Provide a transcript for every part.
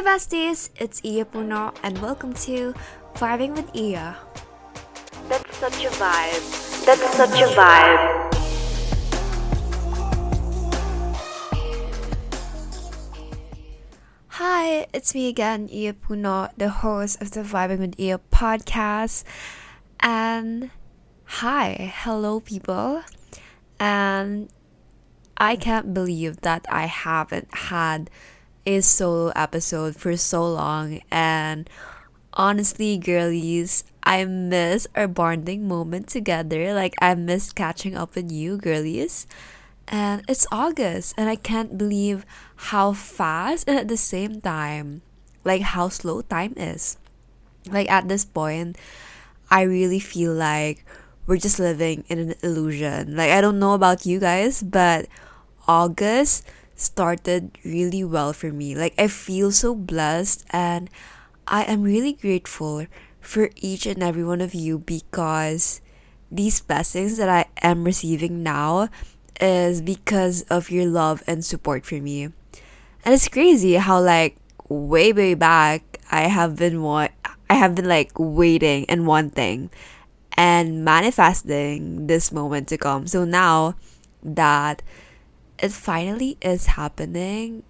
Hey besties, it's Iya Puno and welcome to Vibing with Iya. That's such a vibe. That's such a vibe. Hi, it's me again, Iya Puno, the host of the Vibing with Iya podcast. And hi, hello people. And I can't believe that I haven't had a solo episode for so long. And honestly, girlies, I miss our bonding moment together. Like, I miss catching up with you, girlies. And it's August, and I can't believe how fast and at the same time, like, how slow time is. Like, at this point, I really feel like we're just living in an illusion. Like, I don't know about you guys, but August started really well for me. Like, I feel so blessed, and I am really grateful for each and every one of you because these blessings that I am receiving now is because of your love and support for me. And it's crazy how like way way back I have been what I have been like waiting and wanting and manifesting this moment to come. So now that it finally is happening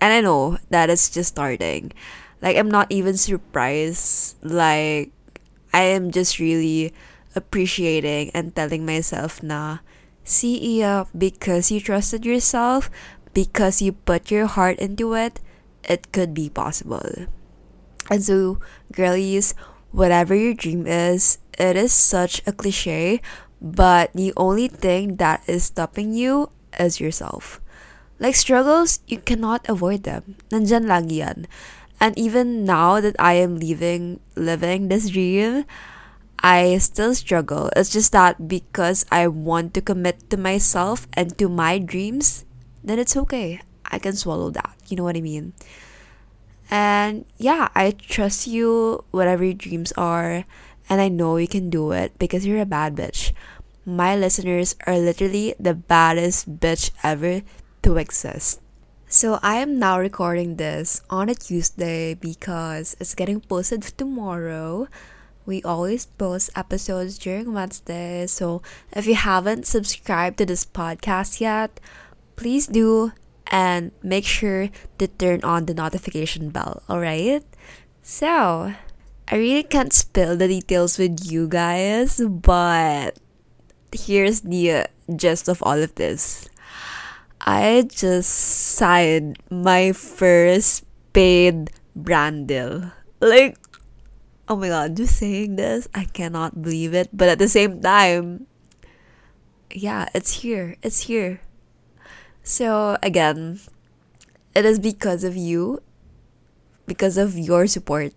and I know that it's just starting. Like I'm not even surprised like I am just really appreciating and telling myself na See, Iya, because you trusted yourself, because you put your heart into it, it could be possible. And so, girlies, whatever your dream is, it is such a cliche, but the only thing that is stopping you is yourself. Like struggles, you cannot avoid them. Nandyan lagi yan. And even now that I am leaving, living this dream, I still struggle. It's just that because I want to commit to myself and to my dreams, then it's okay. I can swallow that. You know what I mean? And yeah, I trust you, whatever your dreams are, and I know you can do it because you're a bad bitch. My listeners are literally the baddest bitch ever to exist. So I am now recording this on a Tuesday because it's getting posted tomorrow. We always post episodes during Wednesday, so if you haven't subscribed to this podcast yet, please do and make sure to turn on the notification bell, alright? So, I really can't spill the details with you guys, but here's the uh, gist of all of this. I just signed my first paid brand deal. Like, oh my god, just saying this, I cannot believe it. But at the same time, yeah, it's here. It's here. So again, it is because of you, because of your support,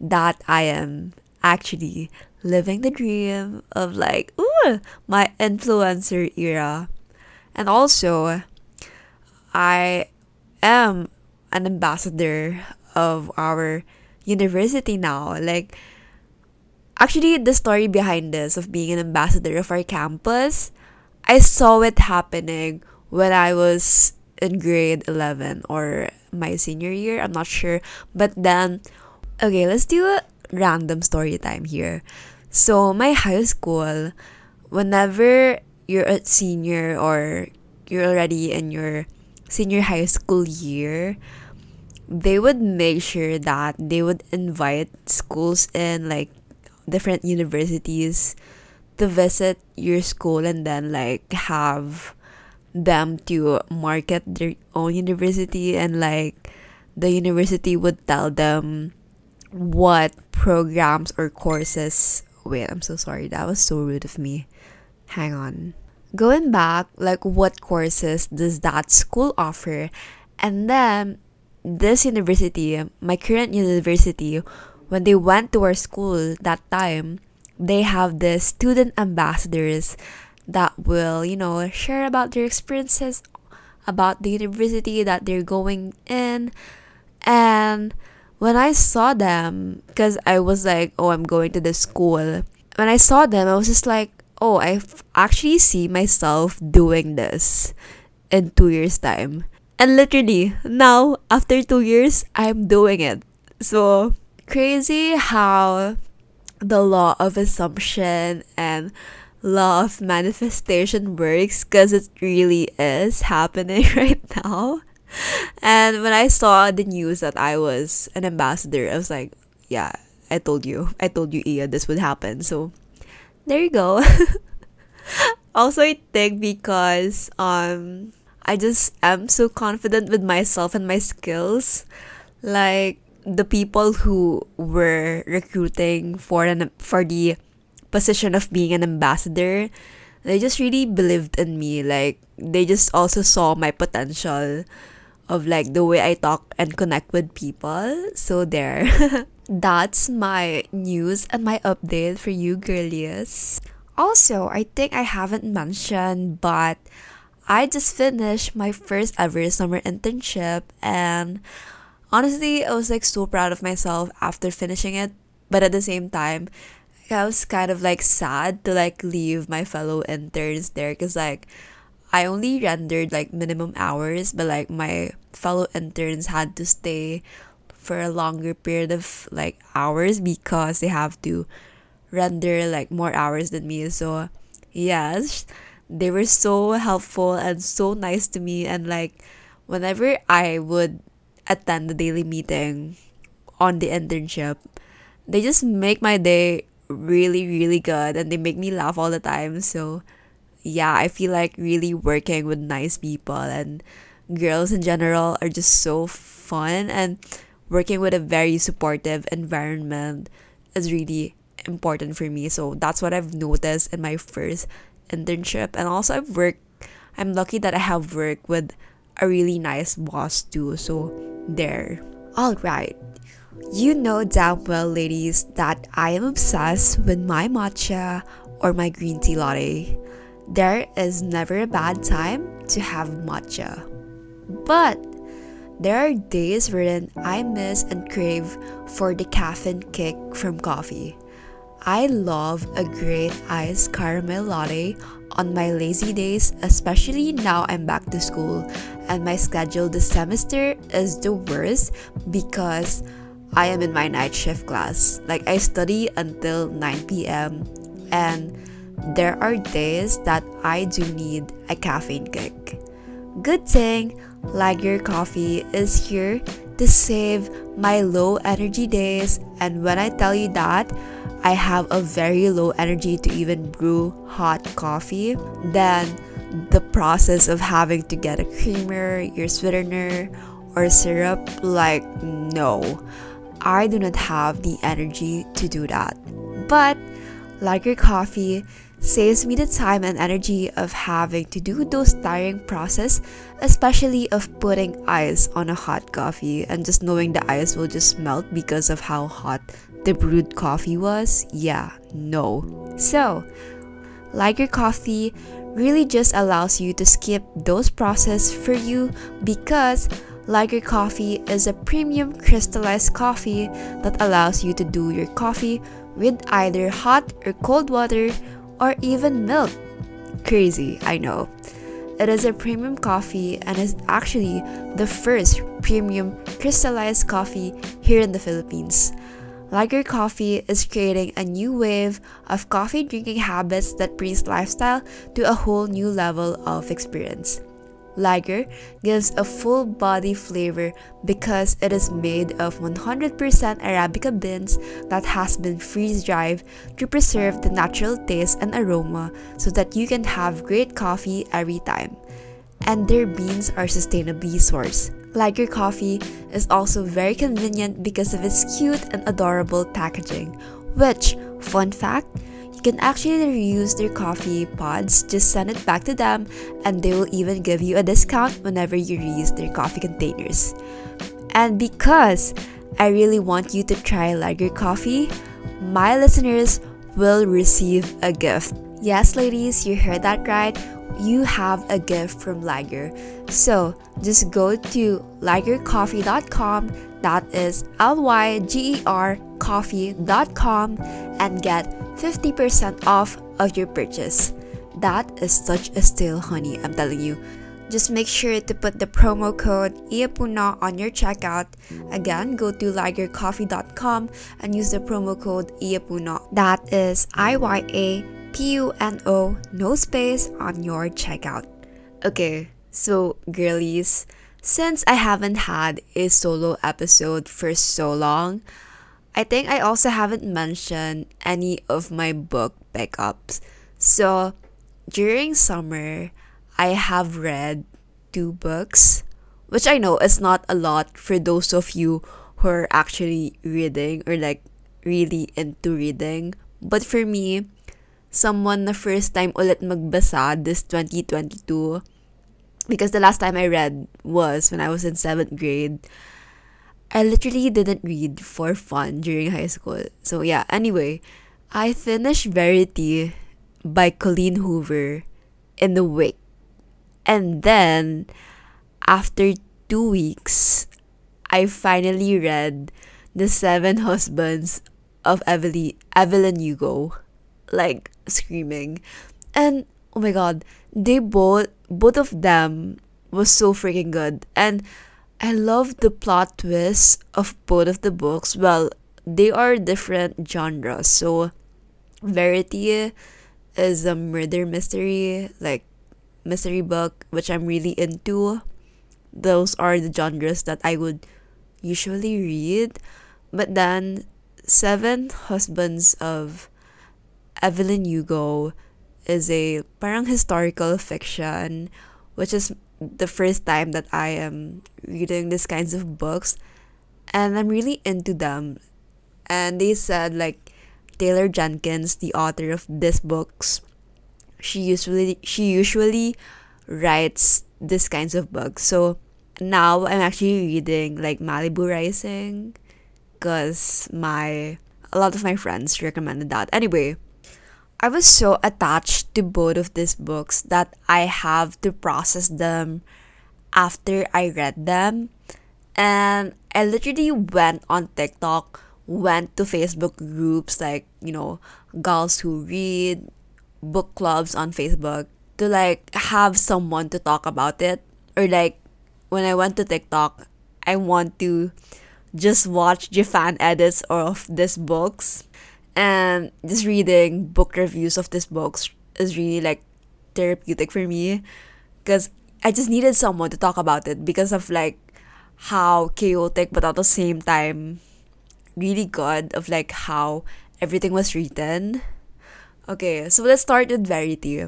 that I am actually living the dream of like, ooh, my influencer era. And also, I am an ambassador of our university now. Like, actually, the story behind this of being an ambassador of our campus, I saw it happening when I was in grade 11 or my senior year. I'm not sure. But then, okay, let's do a random story time here. So, my high school, whenever you're a senior or you're already in your senior high school year, they would make sure that they would invite schools in like different universities to visit your school and then like have them to market their own university and like the university would tell them what programs or courses wait i'm so sorry that was so rude of me. Hang on. Going back like what courses does that school offer? And then this university my current university when they went to our school that time they have the student ambassadors that will, you know, share about their experiences about the university that they're going in. And when I saw them, because I was like, oh, I'm going to the school. When I saw them, I was just like, oh, I actually see myself doing this in two years' time. And literally, now, after two years, I'm doing it. So, crazy how the law of assumption and law of manifestation works because it really is happening right now. And when I saw the news that I was an ambassador, I was like, yeah, I told you. I told you, Iya, this would happen. So there you go. also, I think because um, I just am so confident with myself and my skills. Like the people who were recruiting for an for the position of being an ambassador, they just really believed in me. Like they just also saw my potential of like the way I talk and connect with people. So there. That's my news and my update for you girlies. Also, I think I haven't mentioned, but I just finished my first ever summer internship and honestly, I was like so proud of myself after finishing it, but at the same time, I was kind of like sad to like leave my fellow interns there because like I only rendered like minimum hours, but like my fellow interns had to stay for a longer period of like hours because they have to render like more hours than me. So, yes, they were so helpful and so nice to me. And like, whenever I would attend the daily meeting on the internship, they just make my day really, really good and they make me laugh all the time. So, yeah, I feel like really working with nice people and girls in general are just so fun and working with a very supportive environment is really important for me. So that's what I've noticed in my first internship. And also I've worked I'm lucky that I have worked with a really nice boss too. So there. Alright. You know damn well, ladies, that I am obsessed with my matcha or my green tea latte. There is never a bad time to have matcha. But there are days wherein I miss and crave for the caffeine kick from coffee. I love a great iced caramel latte on my lazy days, especially now I'm back to school and my schedule this semester is the worst because I am in my night shift class. Like I study until 9 p.m. and there are days that I do need a caffeine kick. Good thing Lyger Coffee is here to save my low energy days and when I tell you that I have a very low energy to even brew hot coffee, then the process of having to get a creamer, your sweetener, or syrup, like, no, I do not have the energy to do that. But Lyger Coffee saves me the time and energy of having to do those tiring process especially of putting ice on a hot coffee and just knowing the ice will just melt because of how hot the brewed coffee was. Yeah no. So Lyger Coffee really just allows you to skip those process for you because Lyger Coffee is a premium crystallized coffee that allows you to do your coffee with either hot or cold water or even milk. Crazy, I know. It is a premium coffee and is actually the first premium crystallized coffee here in the Philippines. Lyger Coffee is creating a new wave of coffee drinking habits that brings lifestyle to a whole new level of experience. Lyger gives a full body flavor because it is made of 100% Arabica beans that has been freeze dried to preserve the natural taste and aroma so that you can have great coffee every time. And their beans are sustainably sourced. Lyger coffee is also very convenient because of its cute and adorable packaging, which, fun fact, can actually reuse their coffee pods, just send it back to them, and they will even give you a discount whenever you reuse their coffee containers. And because I really want you to try Lyger coffee, my listeners will receive a gift. Yes, ladies, you heard that right. You have a gift from Lyger. So just go to lygercoffee.com, that is L Y G E R coffee.com, and get 50% off of your purchase. That is such a steal, honey. I'm telling you. Just make sure to put the promo code IYAPUNO on your checkout. Again, go to lygercoffee.com and use the promo code IYAPUNO. That is I Y A P U N O, no space on your checkout. Okay, so girlies, since I haven't had a solo episode for so long, I think I also haven't mentioned any of my book pickups. So during summer, I have read two books, which I know is not a lot for those of you who are actually reading or like really into reading. But for me, someone na first time ulit magbasa this 2022 because the last time I read was when I was in 7th grade. I literally didn't read for fun during high school. So yeah, anyway, I finished Verity by Colleen Hoover in the week. And then after 2 weeks, I finally read The Seven Husbands of Evelyn Evelyn Hugo. Like screaming. And oh my god, they both both of them was so freaking good. And I love the plot twists of both of the books. Well, they are different genres. So Verity is a murder mystery, like mystery book, which I'm really into. Those are the genres that I would usually read. But then Seven Husbands of Evelyn Hugo is a parang historical fiction, which is the first time that I am reading these kinds of books, and I'm really into them. And they said like Taylor Jenkins, the author of these books, she usually she usually writes these kinds of books. So now I'm actually reading like Malibu Rising, cause my a lot of my friends recommended that. Anyway, I was so attached to both of these books that I have to process them after I read them. And I literally went on TikTok, went to Facebook groups like, you know, girls who read, book clubs on Facebook to like have someone to talk about it. Or like when I went to TikTok, I want to just watch fan edits of these books and just reading book reviews of this books is really like therapeutic for me because I just needed someone to talk about it because of like how chaotic but at the same time really good of like how everything was written. Okay, so let's start with Verity.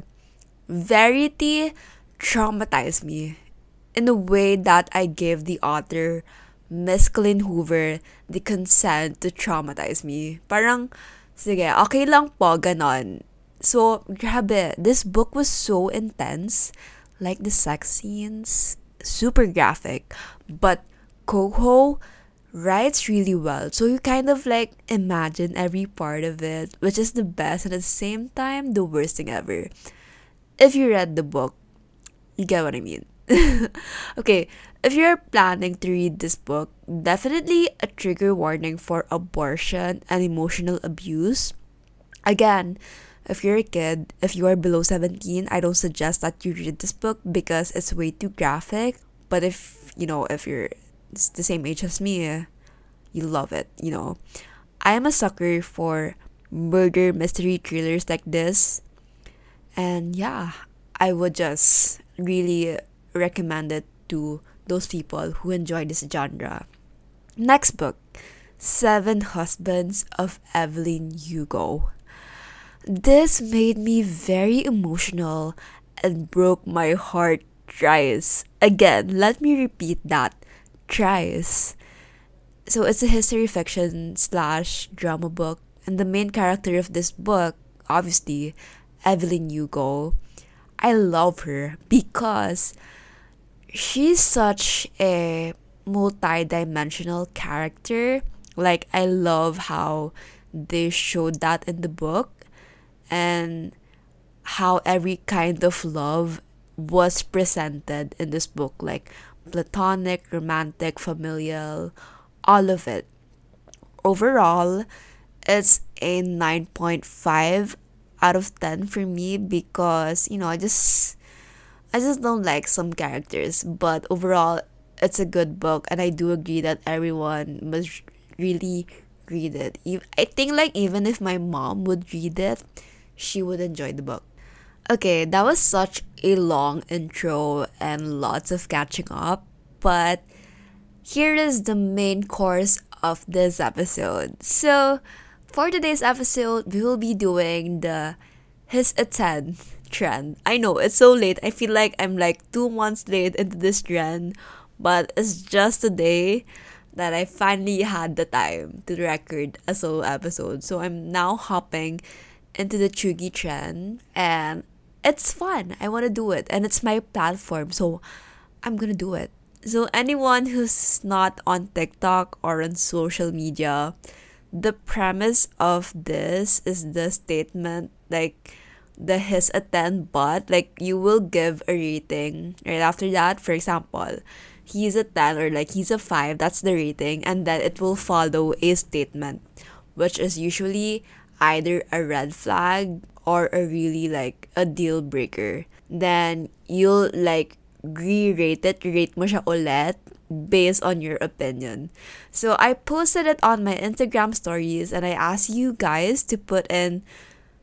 Verity traumatized me in the way that I gave the author Miss Hoover the consent to traumatize me. Parang, sige, okay lang po, ganon. So, grabe, this book was so intense. Like the sex scenes, super graphic. But CoHo writes really well. So you kind of like imagine every part of it, which is the best and at the same time the worst thing ever. If you read the book, you get what I mean. okay, if you're planning to read this book, definitely a trigger warning for abortion and emotional abuse. Again, if you're a kid, if you are below 17, I don't suggest that you read this book because it's way too graphic. But if, you know, if you're the same age as me, you love it, you know. I am a sucker for murder mystery thrillers like this. And yeah, I would just really recommend it to those people who enjoy this genre. Next book Seven Husbands of Evelyn Hugo. This made me very emotional and broke my heart thrice. Again, let me repeat that thrice. So it's a history fiction slash drama book, and the main character of this book, obviously, Evelyn Hugo. I love her because she's such a multi-dimensional character. Like i love how they showed that in the book and how every kind of love was presented in this book. Like platonic romantic familial all of it. Overall it's a 9.5 out of 10 for me because you know i just I just don't like some characters, but overall, it's a good book, and I do agree that everyone must really read it. I think like even if my mom would read it, she would enjoy the book. Okay, that was such a long intro and lots of catching up, but here is the main course of this episode. So, for today's episode, we will be doing the his a 10 trend. I know it's so late. I feel like I'm like two months late into this trend, but it's just a day that I finally had the time to record a solo episode. So I'm now hopping into the cheugy trend and it's fun. I want to do it and it's my platform. So I'm going to do it. So anyone who's not on TikTok or on social media, the premise of this is the statement like the his a 10 but like you will give a rating right? After that for example he's a 10 or like he's a 5 that's the rating and then it will follow a statement which is usually either a red flag or a really like a deal breaker. Then you'll like re-rate it rate mo siya ulit based on your opinion. So i posted it on my instagram stories and i asked you guys to put in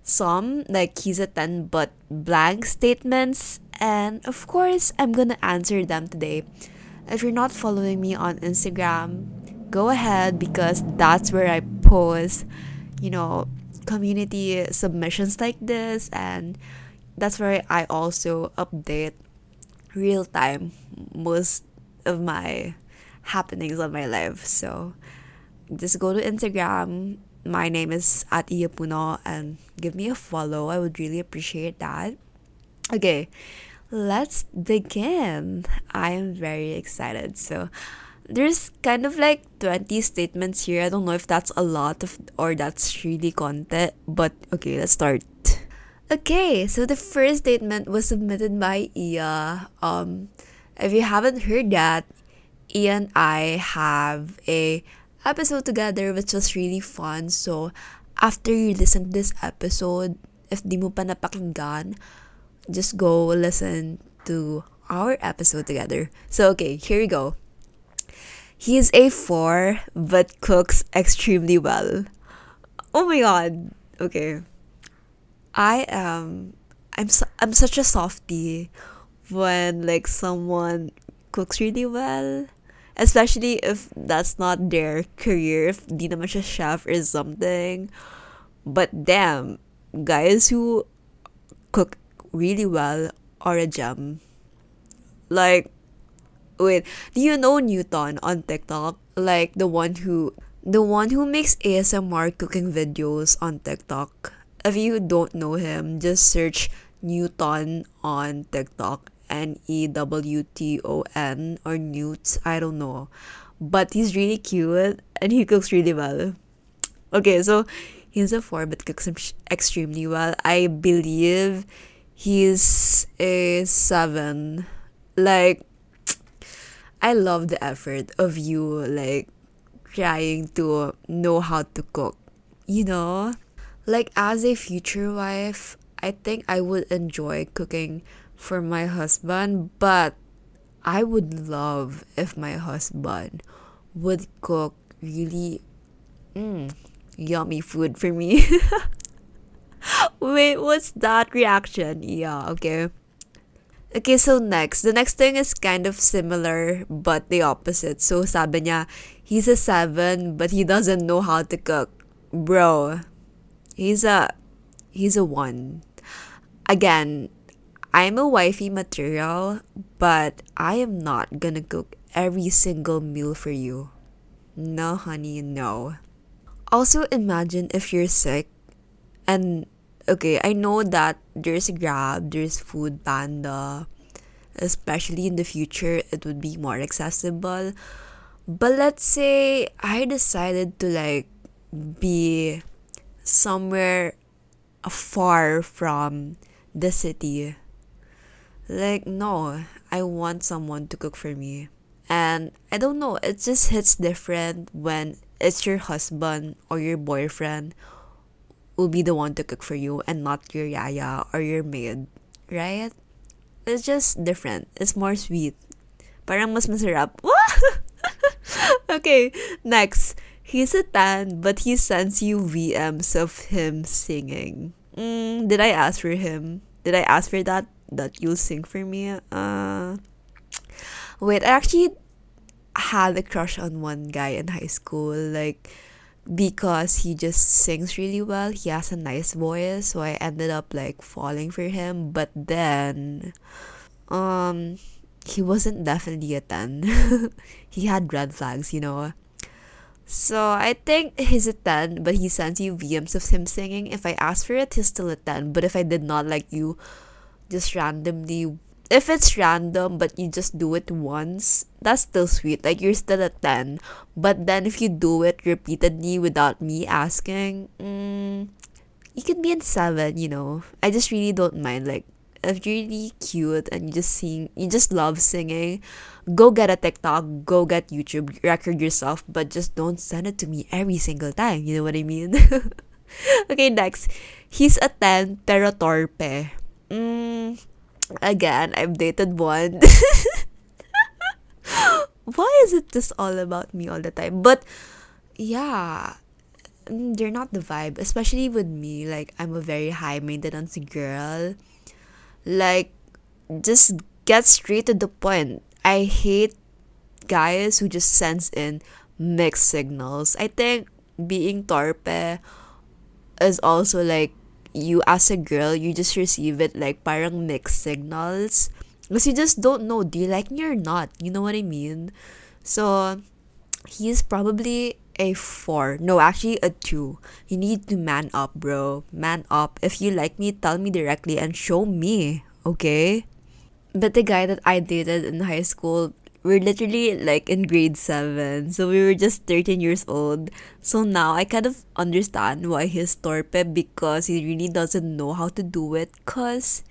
some like 10 but blank statements. And of course i'm gonna answer them today. If you're not following me on instagram go ahead because that's where i post you know community submissions like this. And that's where i also update real time most of my happenings on my life. So just go to instagram my name is at Iyapuno and give me a follow. I would really appreciate that. Okay, let's begin. I am very excited. So there's kind of like 20 statements here. I don't know if that's a lot of or that's really content, but okay, let's start. Okay, so the first statement was submitted by Ia. Um if you haven't heard that, Ia and I have a episode together which was really fun. So, after you listen to this episode, if di mo pa napakinggan, just go listen to our episode together. So, okay, here we go. He is a 4 but cooks extremely well. Oh my god. Okay. I am I'm su- I'm such a softie when like someone cooks really well especially if that's not their career if di naman siya chef or something. But damn guys who cook really well are a gem. Like wait do you know newton on tiktok? Like the one who the one who makes asmr cooking videos on tiktok. If you don't know him just search newton on tiktok N E W T O N or Newt. I don't know. But he's really cute and he cooks really well. Okay, so he's a four but cooks extremely well. I believe he's a seven. Like, I love the effort of you, like, trying to know how to cook. You know? Like, as a future wife, I think I would enjoy cooking for my husband, but I would love if my husband would cook really mm, yummy food for me. Wait, what's that reaction? Yeah, okay. Okay, so next. The next thing is kind of similar but the opposite. So sabi niya, he's a 7 but he doesn't know how to cook. Bro, he's a he's a 1. Again, I'm a wifey material, but I am not gonna cook every single meal for you. No, honey, no. Also, imagine if you're sick and okay, I know that there's Grab, there's Food Panda, especially in the future, it would be more accessible. But let's say I decided to like be somewhere far from the city like, no, I want someone to cook for me. And I don't know, it just hits different when it's your husband or your boyfriend will be the one to cook for you and not your yaya or your maid, right? It's just different. It's more sweet. Parang mas masarap. okay, next. He's a tan, but he sends you VMs of him singing. Mm, did I ask for him? Did I ask for that? That you'll sing for me? Uh, wait, I actually had a crush on one guy in high school. Like, because he just sings really well. He has a nice voice, so I ended up like falling for him. But then, um, he wasn't definitely a 10. he had red flags, you know. So I think he's a 10, but he sends you VMs of him singing. If I ask for it, he's still a 10. But if I did not like you, just randomly if it's random but you just do it once, that's still sweet. Like you're still a 10. But then if you do it repeatedly without me asking, mm, you could be in 7, you know. I just really don't mind. Like, if you're really cute and you just sing, you just love singing, go get a TikTok, go get YouTube, record yourself, but just don't send it to me every single time. You know what I mean? okay, next. He's a 10 pero torpe. Mm, again, I've dated one. Why is it just all about me all the time? But yeah, mm, they're not the vibe, especially with me. Like, I'm a very high maintenance girl. Like, just get straight to the point. I hate guys who just sends in mixed signals. I think being torpe is also like you as a girl, you just receive it like parang mixed signals. Because you just don't know, do you like me or not? You know what I mean? So, he's probably a 4. No, actually a 2. You need to man up, bro. Man up. If you like me, tell me directly and show me, okay? But the guy that I dated in high school we're literally like in grade 7 so we were just 13 years old. So now i kind of understand why he's torpe because he really doesn't know how to do it because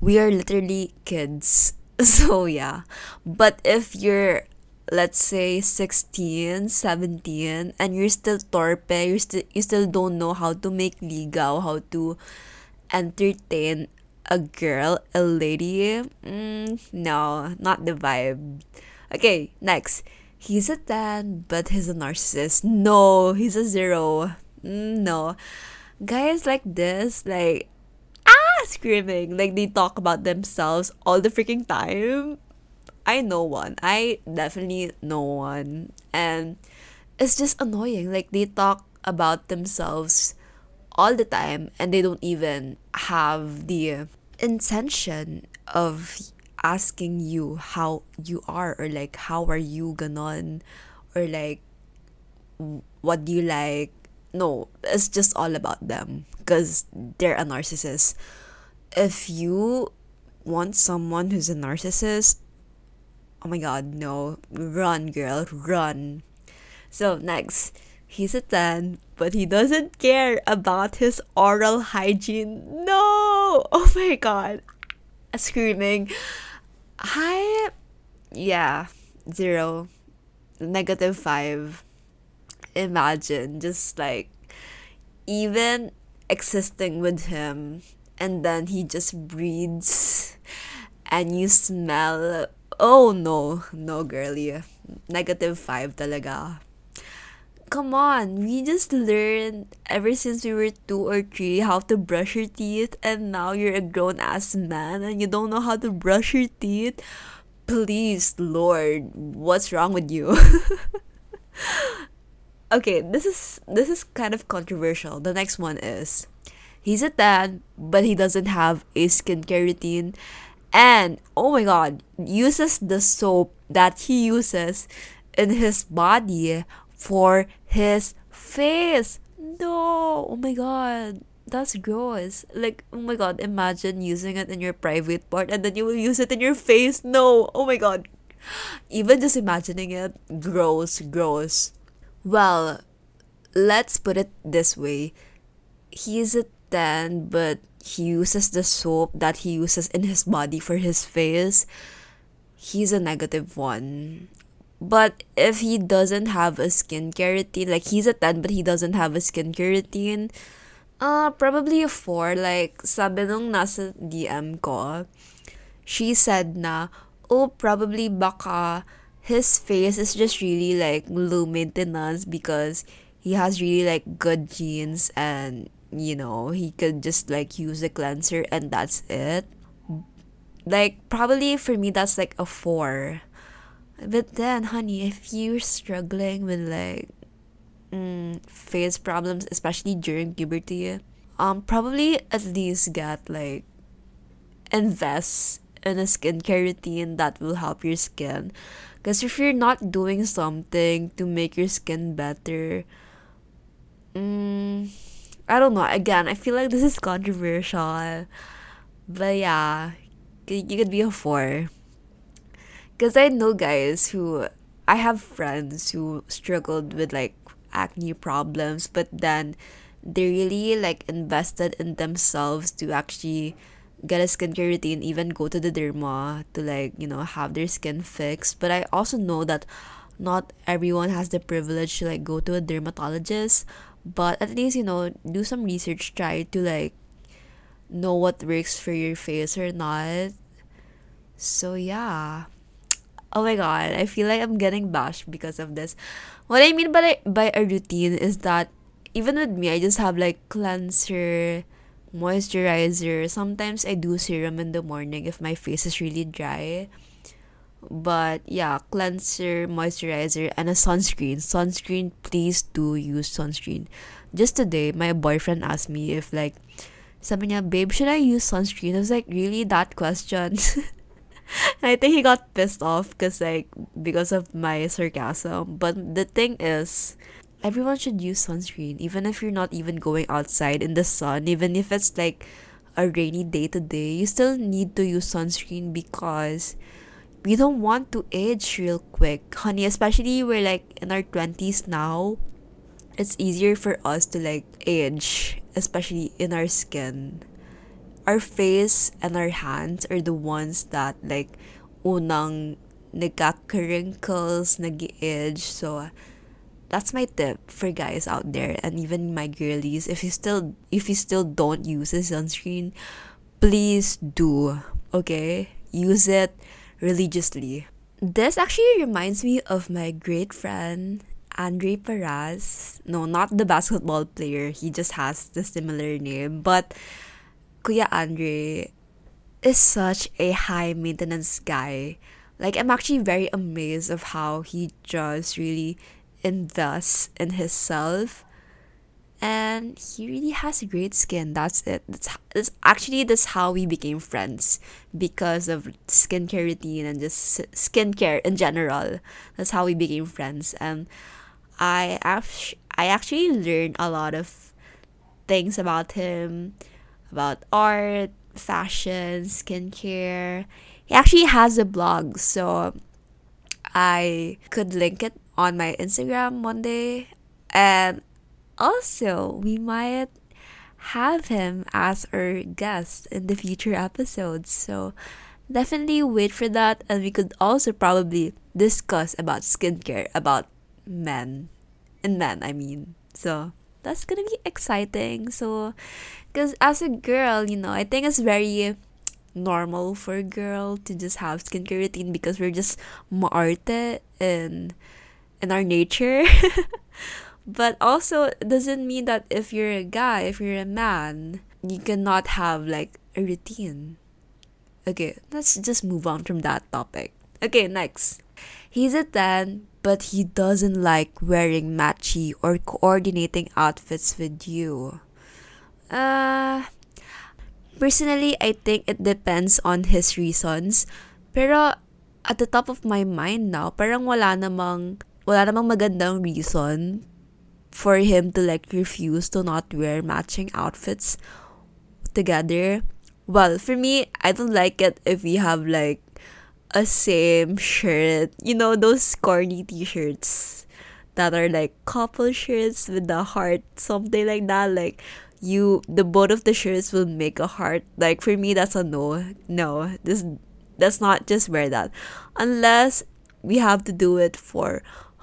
we are literally kids. So yeah. But if you're let's say 16 17 and you're still torpe you still you still don't know how to make ligaw how to entertain a girl, a lady. Mm, no, not the vibe. Okay, next. He's a 10, but he's a narcissist. No, he's a 0. Mm, no. Guys like this, like, ah, screaming. Like, they talk about themselves all the freaking time. I know one. I definitely know one. And it's just annoying. Like, they talk about themselves all the time and they don't even have the intention of asking you how you are or like how are you ganon or like what do you like? No it's just all about them because they're a narcissist. If you want someone who's a narcissist oh my god no. Run girl run. So next. He's a 10 but he doesn't care about his oral hygiene. No oh my god. Screaming. Hi. Yeah. Zero. Negative five. Imagine just like even existing with him and then he just breathes and you smell oh no no girlie. Negative five talaga come on, we just learned ever since we were two or three how to brush your teeth, and now you're a grown ass man and you don't know how to brush your teeth. Please, Lord, what's wrong with you? okay, this is this is kind of controversial. The next one is he's a tan, but he doesn't have a skincare routine. And oh my god, uses the soap that he uses in his body for his face. No, oh my god, that's gross. Like, oh my god, imagine using it in your private part and then you will use it in your face. No, oh my god. Even just imagining it, gross, gross. Well, let's put it this way. He's a 10, but he uses the soap that he uses in his body for his face. He's a negative one. But if he doesn't have a skincare routine, like he's a 10 but he doesn't have a skincare routine, uh, probably a 4. Like, sabi nung nasa DM ko, she said na, oh, probably baka his face is just really like low maintenance because he has really like good genes and you know he could just like use a cleanser and that's it like probably for me that's like a four but then honey if you're struggling with like mm, face problems especially during puberty um probably at least get like invest in a skincare routine that will help your skin. Because if you're not doing something to make your skin better mm, i don't know. Again i feel like this is controversial. But yeah you could be a four because i know guys who i have friends who struggled with like acne problems but then they really like invested in themselves to actually get a skincare routine, even go to the derma to like, you know, have their skin fixed. But I also know that not everyone has the privilege to like go to a dermatologist. But at least, you know, do some research, try to like know what works for your face or not. So yeah. Oh my god, I feel like I'm getting bashed because of this. What I mean by by a routine is that even with me, I just have like cleanser, moisturizer. Sometimes I do serum in the morning if my face is really dry. But yeah, cleanser, moisturizer, and a sunscreen. Sunscreen, please do use sunscreen. Just today, my boyfriend asked me if like, sabi niya, babe, should I use sunscreen? I was like, really? That question? I think he got pissed off because like because of my sarcasm. But the thing is, everyone should use sunscreen even if you're not even going outside in the sun. Even if it's like a rainy day today you still need to use sunscreen because we don't want to age real quick. Honey especially we're like in our 20s now it's easier for us to like age especially in our skin our face and our hands are the ones that like unang nagkaka-wrinkles, nag-age. So, that's my tip for guys out there and even my girlies if you still if you still don't use a sunscreen please do okay use it religiously this actually reminds me of my great friend Andre Paras. No, not the basketball player. He just has the similar name. But Kuya Andre is such a high maintenance guy. Like I'm actually very amazed of how he just really invests in himself. And he really has a great skin. That's it. That's, that's actually that's how we became friends. Because of skincare routine and just skincare in general. That's how we became friends. And i i actually learned a lot of things about him about art fashion skincare he actually has a blog so i could link it on my Instagram one day. And also, we might have him as our guest in the future episodes. So definitely wait for that. And we could also probably discuss about skincare, about men. And men, I mean. So that's gonna be exciting. So, because as a girl, you know, I think it's very normal for a girl to just have skincare routine because we're just maarte and in our nature. but also doesn't mean that if you're a guy, if you're a man, you cannot have like a routine. Okay, let's just move on from that topic. Okay, next. He's a 10, but he doesn't like wearing matchy or coordinating outfits with you. Uh, personally, I think it depends on his reasons. Pero at the top of my mind now, parang wala namang wala namang magandang reason for him to like refuse to not wear matching outfits together. Well, for me, I don't like it if we have like a same shirt. You know, those corny t-shirts that are like couple shirts with the heart, something like that. Like you the both of the shirts will make a heart. Like for me that's a no. No. This let's not just wear that. Unless we have to do it for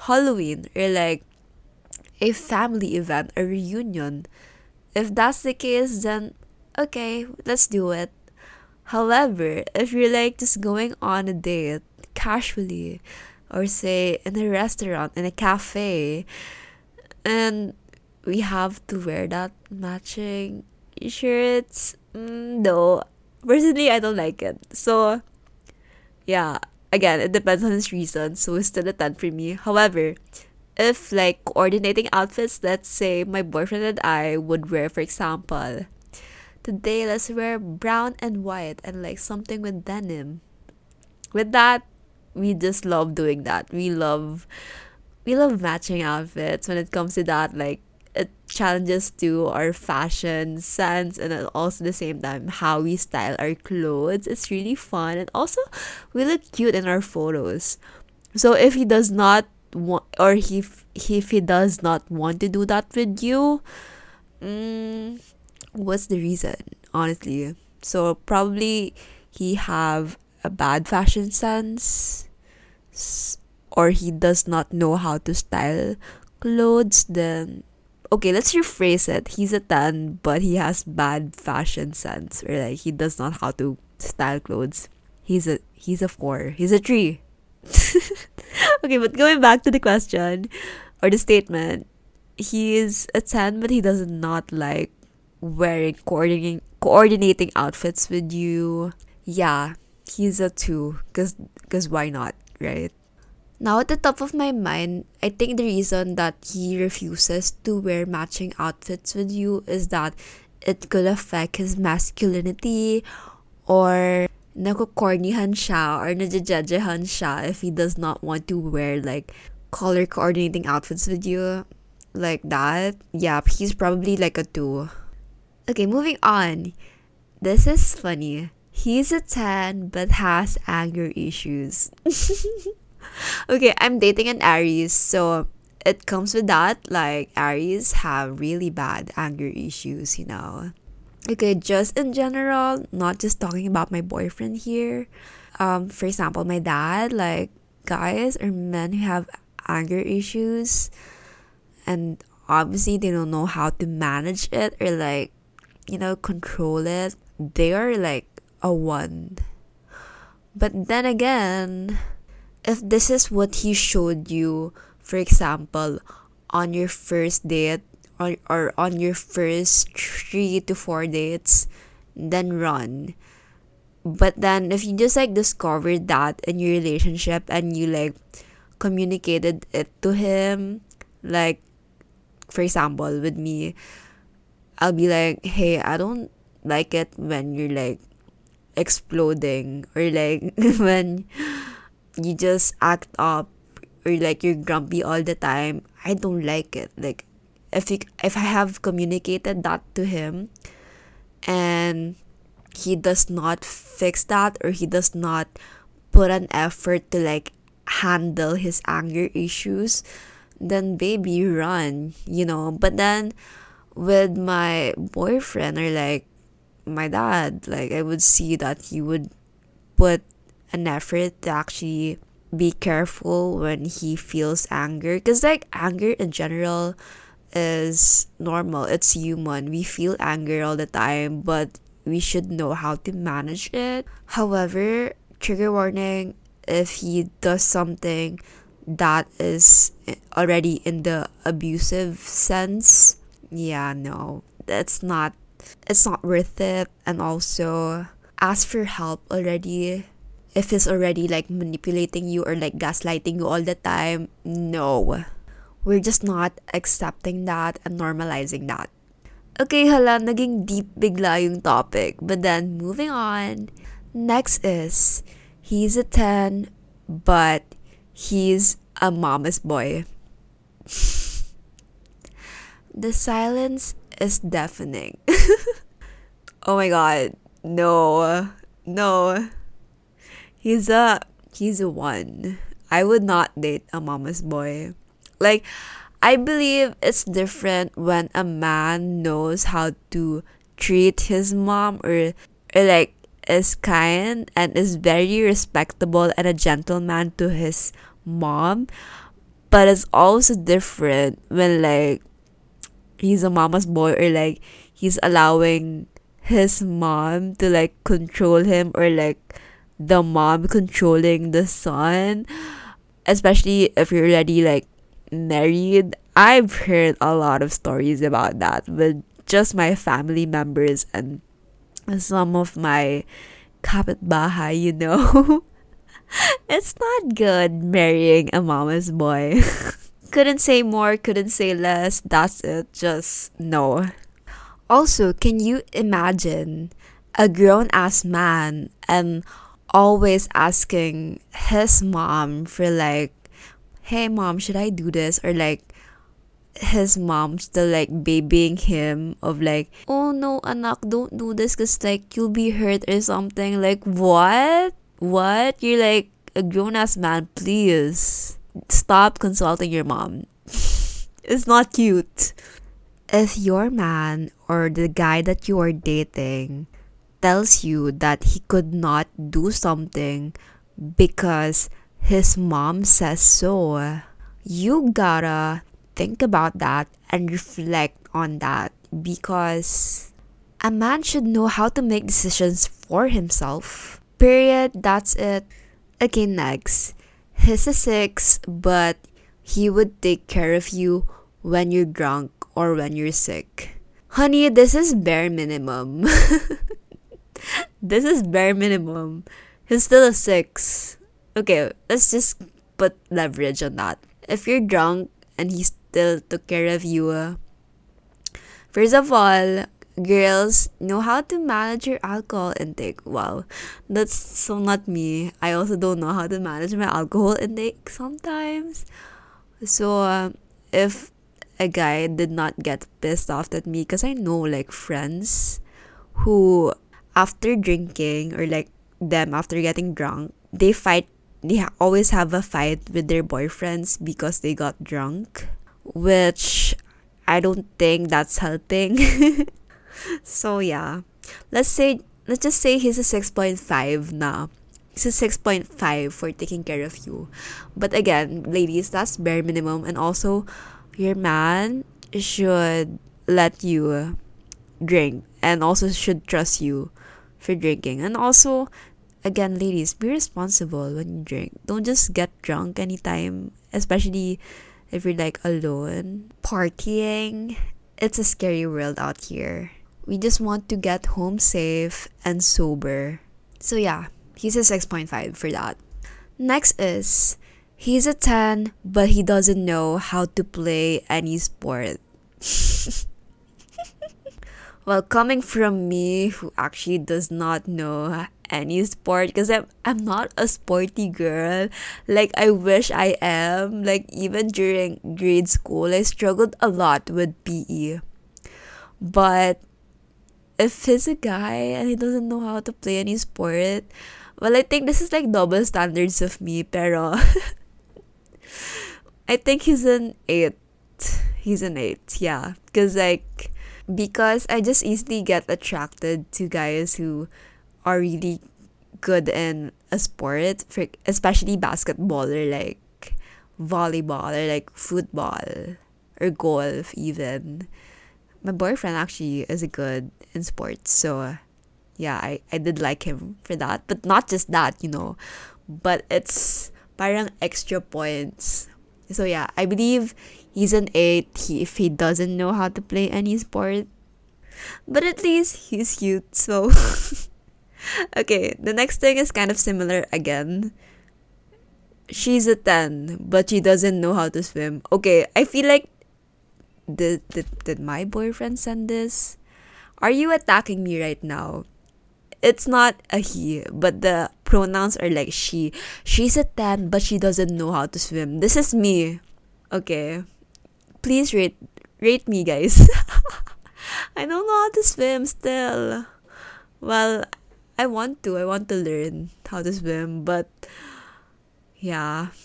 Halloween or like a family event, a reunion. If that's the case, then okay, let's do it. However, if you're like just going on a date casually, or say in a restaurant, in a cafe, and we have to wear that matching shirts, mm, no. Personally, I don't like it. So, yeah, again, it depends on his reasons. So, it's still a 10 for me. However, if like coordinating outfits, let's say my boyfriend and I would wear, for example, today let's wear brown and white and like something with denim. With that, we just love doing that. We love we love matching outfits when it comes to that like it challenges to our fashion sense and also the same time how we style our clothes. It's really fun and also we look cute in our photos. So if he does not want or he if he does not want to do that with you, mm, what's the reason? Honestly, so probably he have a bad fashion sense or he does not know how to style clothes then okay, let's rephrase it. He's a 10, but he has bad fashion sense, or like he does not how to style clothes. He's a he's a four. He's a three. okay, but going back to the question or the statement, he is a 10, but he does not like wearing coordinating coordinating outfits with you. Yeah, he's a two. Cause, cause why not, right? Now, at the top of my mind, I think the reason that he refuses to wear matching outfits with you is that it could affect his masculinity or nakukornihan siya or najajajahan siya if he does not want to wear like color coordinating outfits with you like that. Yeah, he's probably like a two. Okay, moving on. This is funny. He's a 10 but has anger issues. okay, I'm dating an Aries, so it comes with that. Like, Aries have really bad anger issues, you know. Okay, just in general, not just talking about my boyfriend here. Um, for example, my dad, like, guys or men who have anger issues and obviously they don't know how to manage it or like you know control it they are like a one but then again if this is what he showed you, for example, on your first date or, or on your first three to four dates, then run. But then if you just like discovered that in your relationship and you like communicated it to him, like for example, with me, I'll be like, hey, I don't like it when you're like exploding or like when you just act up or like you're grumpy all the time i don't like it. Like if you, if i have communicated that to him and he does not fix that or he does not put an effort to like handle his anger issues then baby run you know? But then with my boyfriend or like my dad like i would see that he would put an effort to actually be careful when he feels anger. Because like anger in general is normal. It's human. We feel anger all the time but we should know how to manage it. However trigger warning if he does something that is already in the abusive sense yeah no that's not it's not worth it. And also ask for help already if he's already like manipulating you or like gaslighting you all the time, no. We're just not accepting that and normalizing that. Okay, hala, naging deep bigla yung topic. But then, moving on. Next is, he's a 10, but he's a mama's boy. the silence is deafening. oh my god. No. No he's a he's a one. I would not date a mama's boy. Like I believe it's different when a man knows how to treat his mom or, or like is kind and is very respectable and a gentleman to his mom. But it's also different when like he's a mama's boy or like he's allowing his mom to like control him or like the mom controlling the son especially if you're already like married. I've heard a lot of stories about that with just my family members and some of my kapitbahay you know. It's not good marrying a mama's boy. Couldn't say more couldn't say less. That's it. Just no. Also, can you imagine a grown ass man and always asking his mom for like, hey mom, should I do this? Or like his mom still like babying him of like, oh no, anak, don't do this because like you'll be hurt or something. Like, what? What? You're like a grown ass man, please. Stop consulting your mom. it's not cute if your man or the guy that you are dating tells you that he could not do something because his mom says so, you gotta think about that and reflect on that because a man should know how to make decisions for himself. Period. That's it. Okay, next. He's a six, but he would take care of you when you're drunk or when you're sick. Honey, this is bare minimum. this is bare minimum. He's still a six. Okay, let's just put leverage on that. If you're drunk and he still took care of you, uh, first of all, girls know how to manage your alcohol intake. Wow, that's so not me. I also don't know how to manage my alcohol intake sometimes. So, uh, if a guy did not get pissed off at me because I know like friends who after drinking or like them after getting drunk they fight they always have a fight with their boyfriends because they got drunk which I don't think that's helping. So yeah. Let's say let's just say he's a 6.5 now he's a 6.5 for taking care of you. But again ladies that's bare minimum. And also your man should let you drink and also should trust you for drinking. And also, again, ladies, be responsible when you drink. Don't just get drunk anytime, especially if you're like alone. Partying, it's a scary world out here. We just want to get home safe and sober. So, yeah, he's a 6.5 for that. Next is He's a 10, but he doesn't know how to play any sport. well, coming from me, who actually does not know any sport, because I'm, I'm not a sporty girl. Like, I wish I am. Like, even during grade school, I struggled a lot with PE. But if he's a guy and he doesn't know how to play any sport, well, I think this is like double standards of me, pero I think he's an eight. He's an eight, yeah. Because, like, because I just easily get attracted to guys who are really good in a sport, especially basketball or like volleyball or like football or golf, even. My boyfriend actually is good in sports, so yeah, I, I did like him for that. But not just that, you know, but it's parang extra points so yeah, I believe he's an 8 he, if he doesn't know how to play any sport. But at least he's cute, so Okay, the next thing is kind of similar again. She's a 10, but she doesn't know how to swim. Okay, I feel like did, did, did my boyfriend send this? Are you attacking me right now? It's not a he, but the pronouns are like she. She's a 10, but she doesn't know how to swim. This is me. Okay. Please rate rate me, guys. I don't know how to swim still. Well, I want to. I want to learn how to swim, but yeah.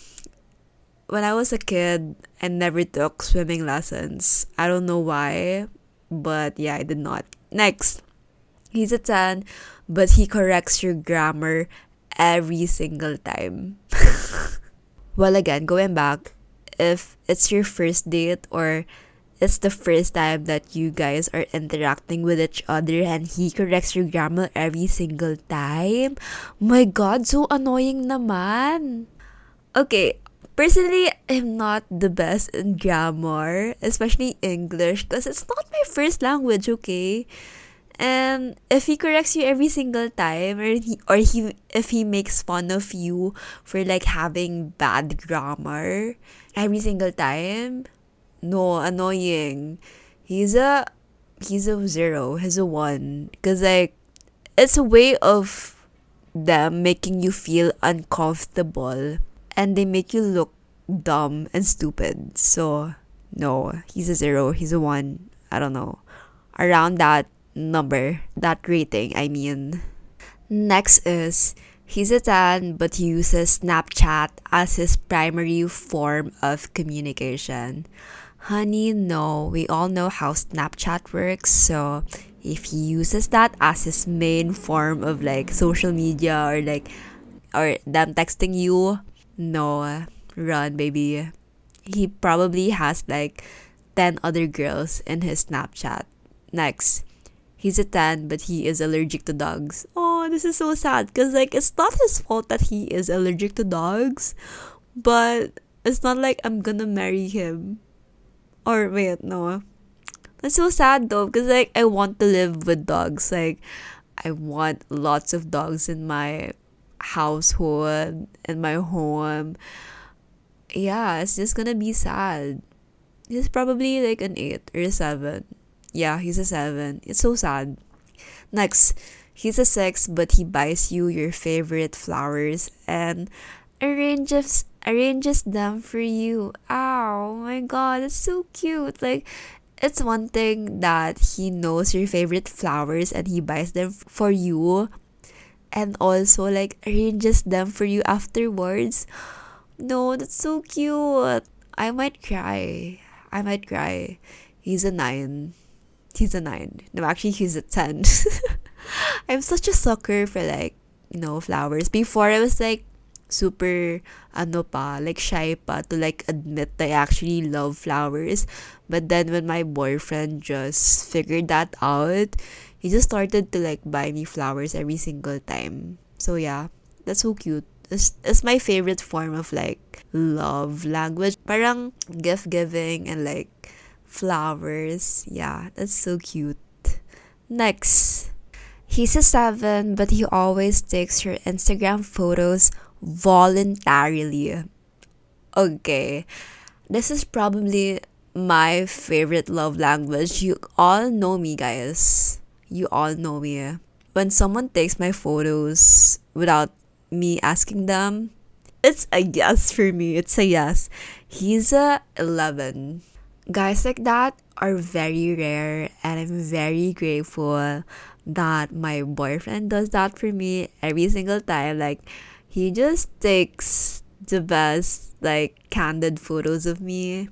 When I was a kid, I never took swimming lessons. I don't know why, but yeah, I did not. Next. He's a 10, but he corrects your grammar every single time. well, again, going back, if it's your first date or it's the first time that you guys are interacting with each other and he corrects your grammar every single time. My god, so annoying naman. Okay, personally, I'm not the best in grammar, especially English, because it's not my first language, okay? And if he corrects you every single time, or he, or he if he makes fun of you for like having bad grammar every single time, no, annoying. He's a he's a zero. He's a one. Cause like it's a way of them making you feel uncomfortable and they make you look dumb and stupid. So no, he's a zero. He's a one. I don't know. Around that number, that rating, I mean. Next is he's a 10 but he uses Snapchat as his primary form of communication. Honey, no, we all know how Snapchat works, so if he uses that as his main form of like social media or like or them texting you, no, run baby. He probably has like 10 other girls in his Snapchat. Next, he's a 10 but he is allergic to dogs. This is so sad cuz like it's not his fault that he is allergic to dogs, but it's not like I'm gonna marry him. Or wait, no. That's so sad though because like I want to live with dogs. Like I want lots of dogs in my household in my home. Yeah, it's just gonna be sad. He's probably like an eight or a seven. Yeah, he's a seven. It's so sad. Next, he's a six, but he buys you your favorite flowers and arranges arranges them for you. Oh my god, it's so cute. Like it's one thing that he knows your favorite flowers and he buys them for you and also like arranges them for you afterwards. No, that's so cute. I might cry. I might cry. He's a nine. He's a nine. No, actually, he's a ten. I'm such a sucker for like, you know, flowers. Before I was like super ano pa, like shy pa to like admit that I actually love flowers. But then when my boyfriend just figured that out, he just started to like buy me flowers every single time. So yeah, that's so cute. It's, it's my favorite form of like love language. Parang gift giving and like flowers. Yeah, that's so cute. Next. He's a seven, but he always takes her Instagram photos voluntarily. Okay. This is probably my favorite love language. You all know me, guys. You all know me. When someone takes my photos without me asking them, it's a yes for me. It's a yes. He's a 11. Guys like that are very rare, and I'm very grateful that my boyfriend does that for me every single time. Like, he just takes the best, like, candid photos of me.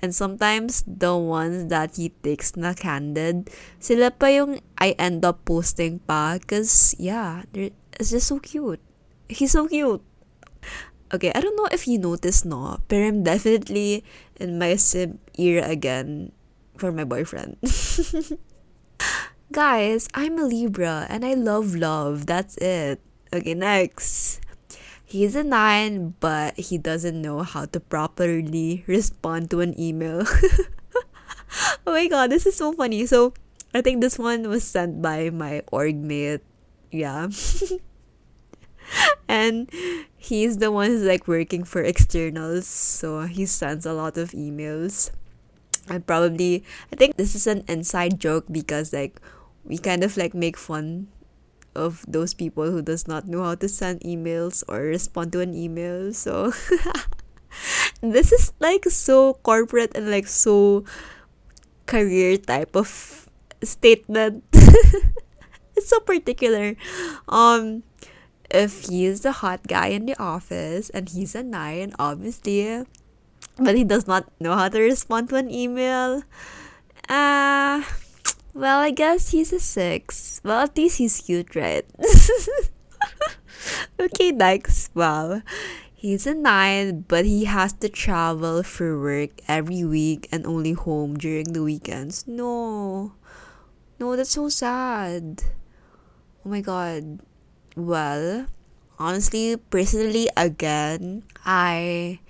And sometimes the ones that he takes na candid, sila pa yung I end up posting pa. Cause, yeah, it's just so cute. He's so cute. Okay, I don't know if you noticed, no, but I'm definitely in my sib era again for my boyfriend. Guys, I'm a Libra and I love love. That's it. Okay, next. He's a nine, but he doesn't know how to properly respond to an email. oh my god, this is so funny. So, I think this one was sent by my org mate. Yeah. and he's the one who's like working for externals, so he sends a lot of emails. I probably I think this is an inside joke because like we kind of like make fun of those people who does not know how to send emails or respond to an email. So this is like so corporate and like so career type of statement. it's so particular. Um if he's the hot guy in the office and he's a nine, obviously, but he does not know how to respond to an email, uh, well, I guess he's a six. Well, at least he's cute, right? okay, next. Wow. He's a nine, but he has to travel for work every week and only home during the weekends. No. No, that's so sad. Oh my god. Well, honestly, personally again, I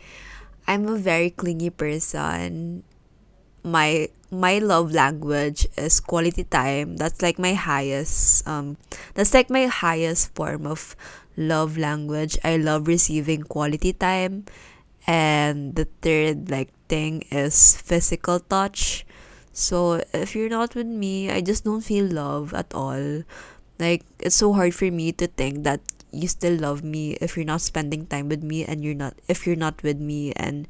I'm a very clingy person. My my love language is quality time. That's like my highest um that's like my highest form of love language. I love receiving quality time. And the third like thing is physical touch. So if you're not with me, I just don't feel love at all. Like it's so hard for me to think that you still love me if you're not spending time with me and you're not if you're not with me and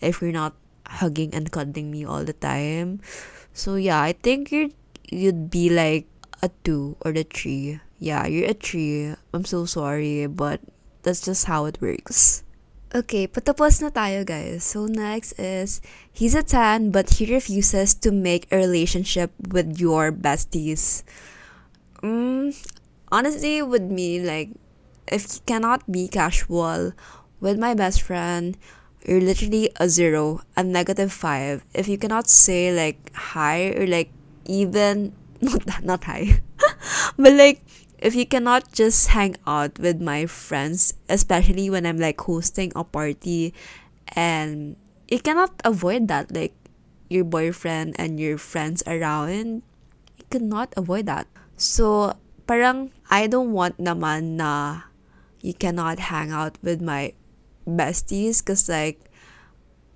if you're not hugging and cuddling me all the time. So yeah, I think you're you'd be like a two or the three. Yeah, you're a three. I'm so sorry, but that's just how it works. Okay, patapos na tayo guys. So next is, he's a 10 but he refuses to make a relationship with your besties. Mm, honestly, with me, like, if you cannot be casual with my best friend, you're literally a zero, a negative five. If you cannot say like hi or like even not not hi, but like if you cannot just hang out with my friends, especially when I'm like hosting a party, and you cannot avoid that like your boyfriend and your friends around, you cannot avoid that. So parang I don't want naman na you cannot hang out with my besties because like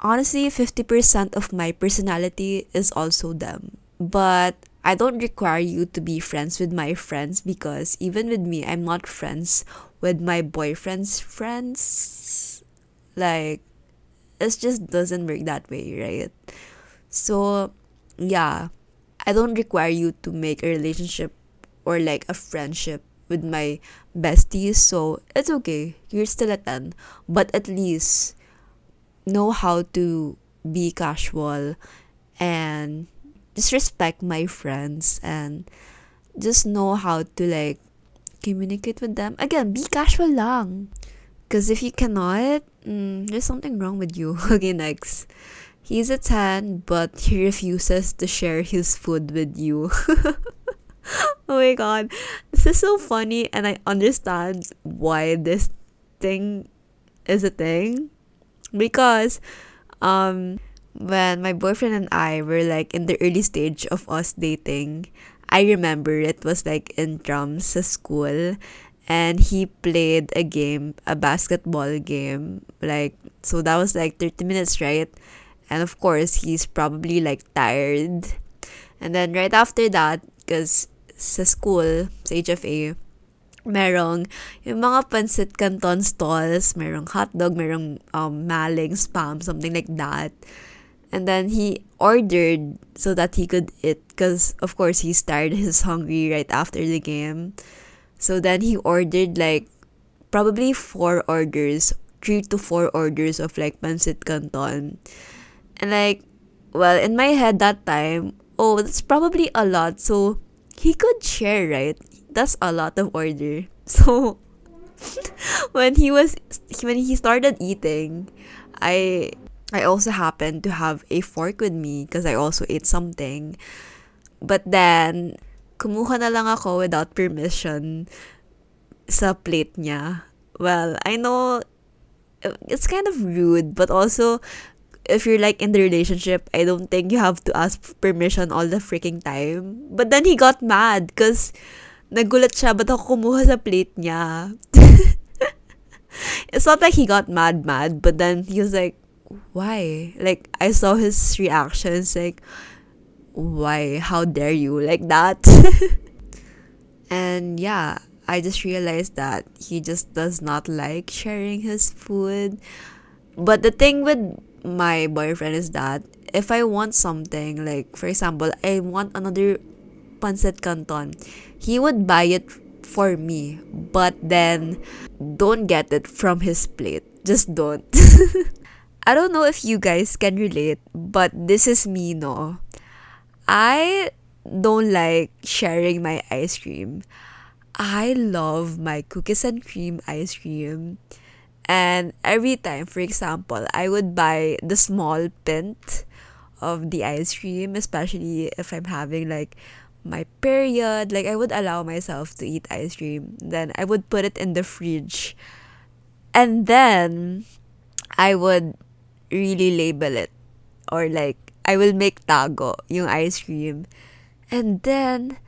honestly 50% of my personality is also them. But i don't require you to be friends with my friends because even with me i'm not friends with my boyfriend's friends. Like it just doesn't work that way right? So yeah. I don't require you to make a relationship or like a friendship with my besties so it's okay. You're still a 10 but at least know how to be casual and just respect my friends and just know how to like communicate with them. Again be casual lang because if you cannot mm, there's something wrong with you. Okay next. He's a 10 but he refuses to share his food with you oh my god this is so funny and i understand why this thing is a thing because um when my boyfriend and I were like in the early stage of us dating, I remember it was like in drums school and he played a game, a basketball game. Like so that was like 30 minutes, right? And of course, he's probably like tired. And then right after that, because sa school, sa HFA, merong yung mga pancit canton stalls, merong hotdog, merong um, maling, spam, something like that. And then he ordered so that he could eat because of course he's tired, he's hungry right after the game. So then he ordered like probably four orders, three to four orders of like pancit canton. And like well, in my head that time, oh, that's probably a lot. So he could share, right? That's a lot of order. So when he was when he started eating, I I also happened to have a fork with me because I also ate something. But then kumuha na lang ako without permission sa plate niya. Well, I know it's kind of rude, but also if you're like in the relationship, I don't think you have to ask permission all the freaking time. But then he got mad because nagulat siya, ba't ako kumuha sa plate niya? it's not like he got mad mad, but then he was like, why? Like, I saw his reactions, like, why? How dare you? Like that. and yeah, I just realized that he just does not like sharing his food. But the thing with my boyfriend is that if I want something, like for example, I want another pancit canton, he would buy it for me, but then don't get it from his plate. Just don't. I don't know if you guys can relate, but this is me, no. I don't like sharing my ice cream. I love my cookies and cream ice cream. And every time, for example, I would buy the small pint of the ice cream, especially if I'm having like my period. Like, I would allow myself to eat ice cream. Then I would put it in the fridge. And then I would really label it. Or like, I will make tago yung ice cream. And then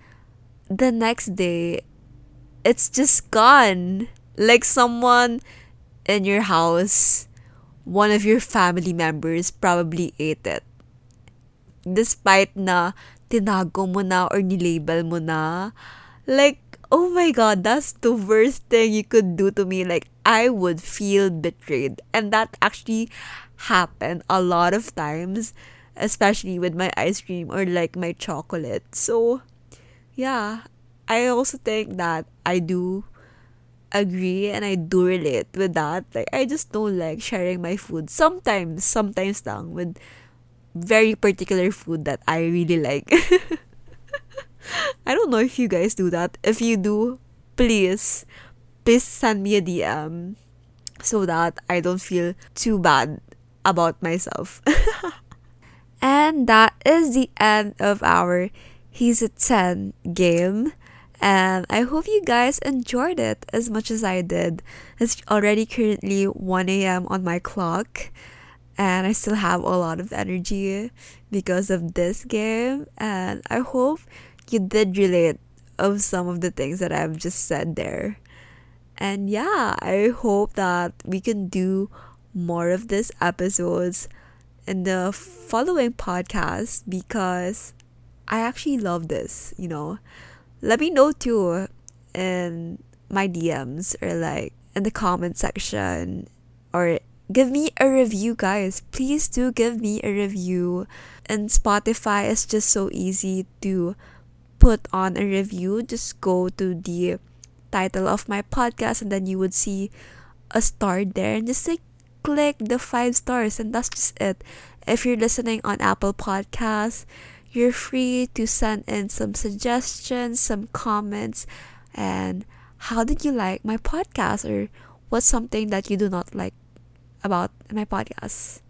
the next day, it's just gone. Like someone in your house, one of your family members probably ate it. Despite na tinago mo na or nilabel mo na. Like, oh my god, that's the worst thing you could do to me. Like, I would feel betrayed. And that actually happened a lot of times, especially with my ice cream or like my chocolate. So, yeah, I also think that I do agree and I do relate with that. Like I just don't like sharing my food. Sometimes, sometimes lang with very particular food that I really like. I don't know if you guys do that. If you do, please, please send me a DM so that I don't feel too bad about myself. and that is the end of our He's a 10 game. And I hope you guys enjoyed it as much as I did. It's already currently 1 a.m. on my clock, and I still have a lot of energy because of this game. And I hope you did relate of some of the things that I've just said there. And yeah, I hope that we can do more of these episodes in the following podcast because I actually love this, you know let me know too in my DMs or like in the comment section or give me a review guys. Please do give me a review. And spotify is just so easy to put on a review. Just go to the title of my podcast and then you would see a star there. And just like click the five stars and that's just it. If you're listening on apple podcasts you're free to send in some suggestions, some comments, and how did you like my podcast or what's something that you do not like about my podcast.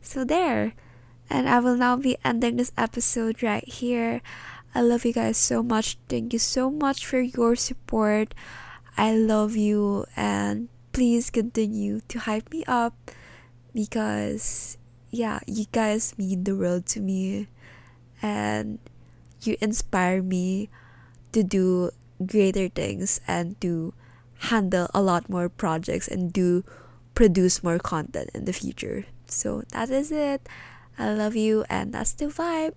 So there. And I will now be ending this episode right here. I love you guys so much. Thank you so much for your support. I love you and please continue to hype me up because yeah, you guys mean the world to me and you inspire me to do greater things and to handle a lot more projects and do produce more content in the future. So that is it. I love you and that's the vibe.